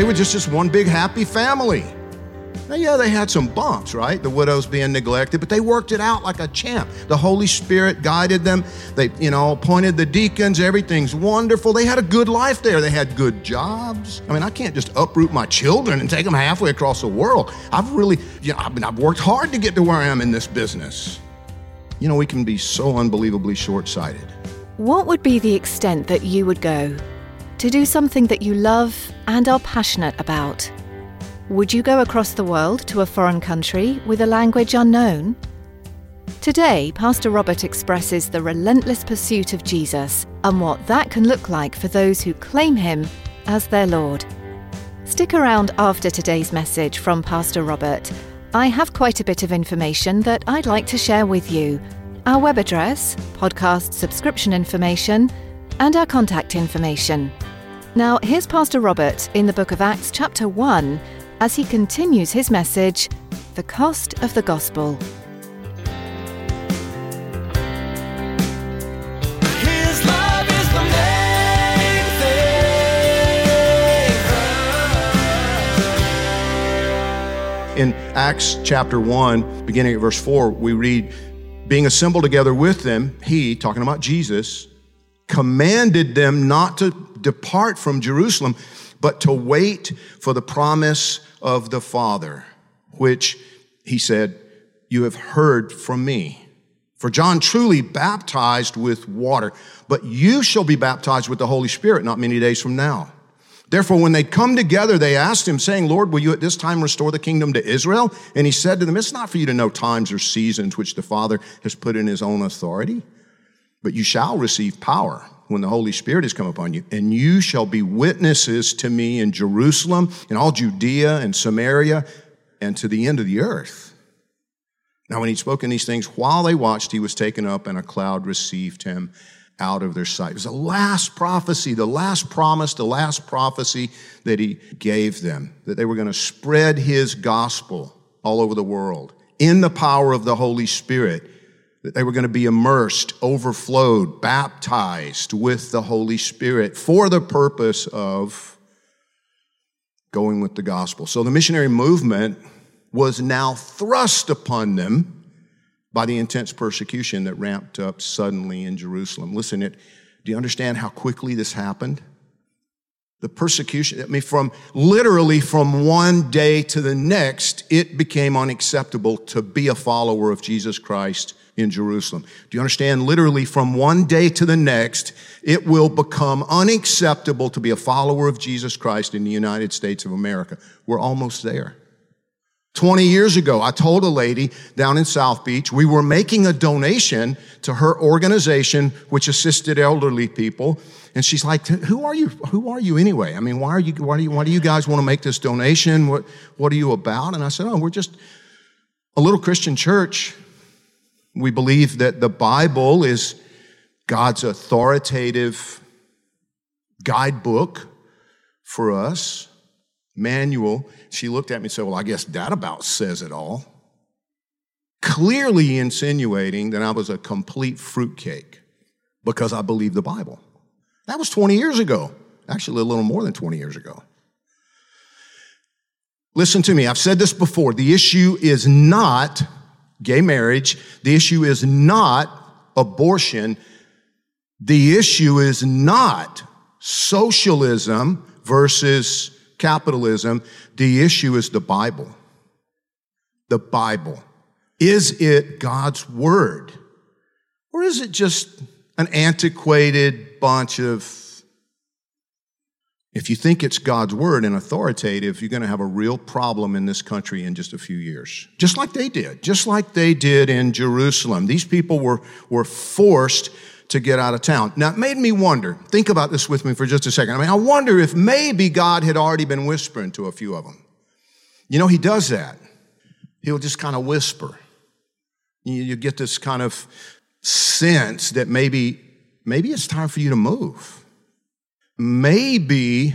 They were just just one big happy family. Now, yeah, they had some bumps, right? The widows being neglected, but they worked it out like a champ. The Holy Spirit guided them. They, you know, appointed the deacons. Everything's wonderful. They had a good life there. They had good jobs. I mean, I can't just uproot my children and take them halfway across the world. I've really, you know, I've, I've worked hard to get to where I am in this business. You know, we can be so unbelievably short sighted. What would be the extent that you would go to do something that you love and are passionate about? Would you go across the world to a foreign country with a language unknown? Today, Pastor Robert expresses the relentless pursuit of Jesus and what that can look like for those who claim him as their Lord. Stick around after today's message from Pastor Robert. I have quite a bit of information that I'd like to share with you our web address, podcast subscription information, and our contact information. Now, here's Pastor Robert in the book of Acts, chapter 1, as he continues his message The Cost of the Gospel. His love is the main thing. In Acts chapter 1, beginning at verse 4, we read, Being assembled together with them, he, talking about Jesus, commanded them not to depart from Jerusalem, but to wait for the promise of the Father, which he said, You have heard from me. For John truly baptized with water, but you shall be baptized with the Holy Spirit not many days from now. Therefore, when they come together, they asked him, saying, Lord, will you at this time restore the kingdom to Israel? And he said to them, It's not for you to know times or seasons which the Father has put in his own authority, but you shall receive power when the Holy Spirit has come upon you, and you shall be witnesses to me in Jerusalem, in all Judea and Samaria, and to the end of the earth. Now, when he'd spoken these things, while they watched, he was taken up, and a cloud received him out of their sight. It was the last prophecy, the last promise, the last prophecy that he gave them that they were going to spread his gospel all over the world in the power of the Holy Spirit, that they were going to be immersed, overflowed, baptized with the Holy Spirit for the purpose of going with the gospel. So the missionary movement was now thrust upon them by the intense persecution that ramped up suddenly in Jerusalem. Listen, it, do you understand how quickly this happened? The persecution, I mean, from literally from one day to the next, it became unacceptable to be a follower of Jesus Christ in Jerusalem. Do you understand? Literally from one day to the next, it will become unacceptable to be a follower of Jesus Christ in the United States of America. We're almost there. 20 years ago, I told a lady down in South Beach, we were making a donation to her organization, which assisted elderly people. And she's like, who are you? Who are you anyway? I mean, why are you, why do you, why do you guys want to make this donation? What, what are you about? And I said, oh, we're just a little Christian church. We believe that the Bible is God's authoritative guidebook for us, manual. She looked at me and said, Well, I guess that about says it all. Clearly insinuating that I was a complete fruitcake because I believe the Bible. That was 20 years ago, actually, a little more than 20 years ago. Listen to me, I've said this before. The issue is not gay marriage, the issue is not abortion, the issue is not socialism versus capitalism. The issue is the Bible. The Bible. Is it God's Word? Or is it just an antiquated bunch of If you think it's God's word and authoritative, you're going to have a real problem in this country in just a few years. Just like they did, just like they did in Jerusalem. These people were, were forced to get out of town. Now, it made me wonder, think about this with me for just a second. I mean, I wonder if maybe God had already been whispering to a few of them. You know, He does that. He'll just kind of whisper. You, you get this kind of sense that maybe, maybe it's time for you to move maybe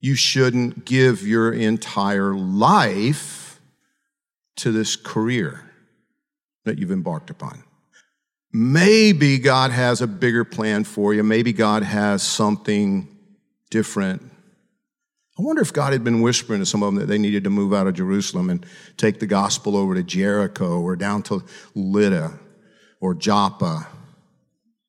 you shouldn't give your entire life to this career that you've embarked upon. Maybe God has a bigger plan for you. Maybe God has something different. I wonder if God had been whispering to some of them that they needed to move out of Jerusalem and take the gospel over to Jericho or down to Lydda or Joppa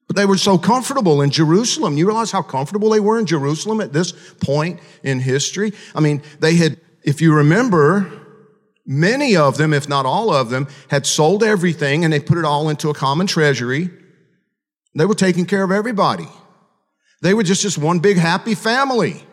but they were so comfortable in Jerusalem. You realize how comfortable they were in Jerusalem at this point in history? I mean, they had, if you remember, many of them, if not all of them, had sold everything and they put it all into a common treasury. They were taking care of everybody. They were just this one big happy family.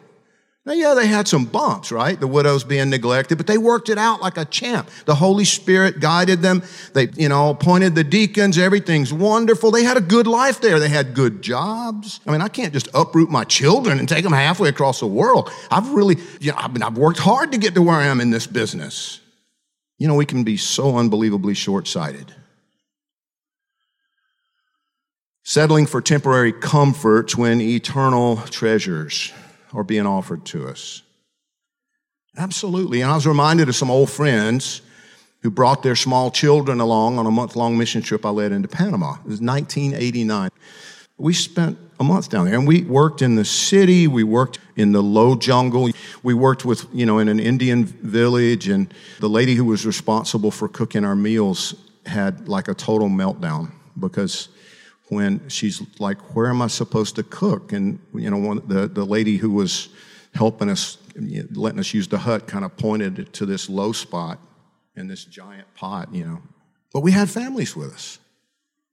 Now, yeah, they had some bumps, right? The widows being neglected, but they worked it out like a champ. The Holy Spirit guided them. They, you know, appointed the deacons. Everything's wonderful. They had a good life there. They had good jobs. I mean, I can't just uproot my children and take them halfway across the world. I've really, you know, I mean, I've worked hard to get to where I am in this business. You know, we can be so unbelievably short sighted. Settling for temporary comforts when eternal treasures are being offered to us. Absolutely. And I was reminded of some old friends who brought their small children along on a month long mission trip I led into Panama. It was 1989. We spent a month down there and we worked in the city. We worked in the low jungle. We worked with, you know, in an Indian village and the lady who was responsible for cooking our meals had like a total meltdown because when she's like, Where am I supposed to cook? And, you know, one, the, the lady who was helping us, letting us use the hut, kind of pointed to this low spot in this giant pot, you know. But we had families with us.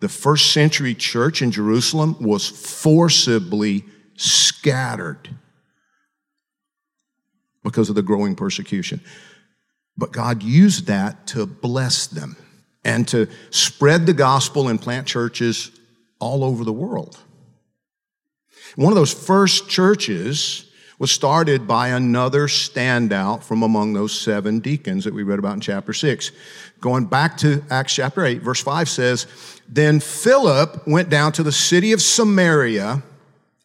The first century church in Jerusalem was forcibly scattered because of the growing persecution. But God used that to bless them and to spread the gospel and plant churches all over the world. One of those first churches was started by another standout from among those seven deacons that we read about in chapter 6. Going back to Acts chapter 8, verse 5 says, Then Philip went down to the city of Samaria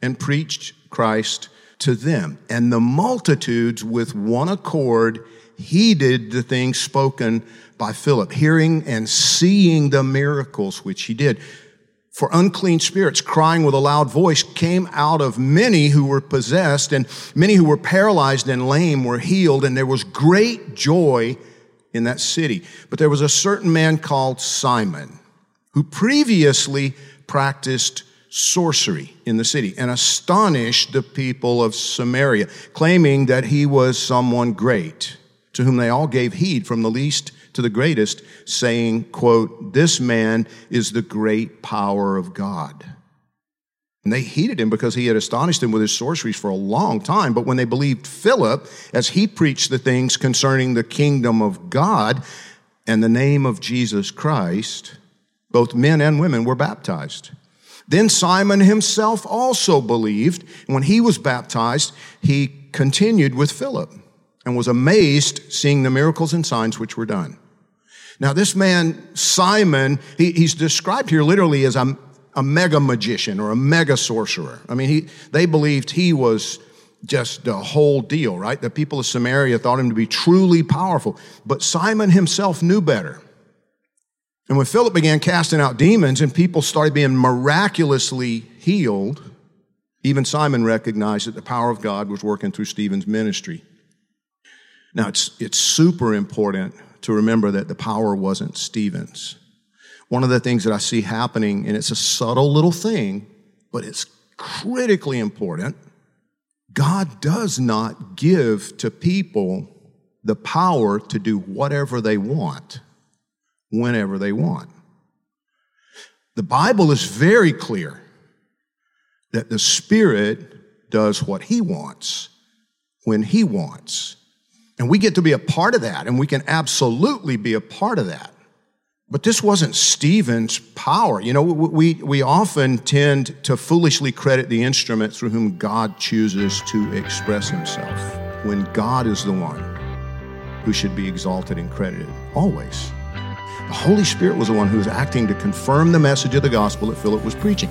and preached Christ to them. And the multitudes with one accord heeded the things spoken by Philip, hearing and seeing the miracles which he did. For unclean spirits crying with a loud voice came out of many who were possessed, and many who were paralyzed and lame were healed, and there was great joy in that city. But there was a certain man called Simon who previously practiced sorcery in the city and astonished the people of Samaria, claiming that he was someone great, to whom they all gave heed from the least to the greatest, saying, quote, this man is the great power of God. And they heeded him because he had astonished them with his sorceries for a long time. But when they believed Philip, as he preached the things concerning the kingdom of God and the name of Jesus Christ, both men and women were baptized. Then Simon himself also believed. When he was baptized, he continued with Philip and was amazed seeing the miracles and signs which were done. Now, this man, Simon, he, he's described here literally as a, a mega magician or a mega sorcerer. I mean, he, they believed he was just the whole deal, right? The people of Samaria thought him to be truly powerful. But Simon himself knew better. And when Philip began casting out demons and people started being miraculously healed, even Simon recognized that the power of God was working through Stephen's ministry. Now, it's, it's super important to remember that the power wasn't Stephen's. One of the things that I see happening, and it's a subtle little thing, but it's critically important. God does not give to people the power to do whatever they want, whenever they want. The Bible is very clear that the Spirit does what he wants when he wants. And we get to be a part of that, and we can absolutely be a part of that. But this wasn't Stephen's power. You know, we, we often tend to foolishly credit the instrument through whom God chooses to express himself when God is the one who should be exalted and credited, always. The Holy Spirit was the one who was acting to confirm the message of the gospel that Philip was preaching.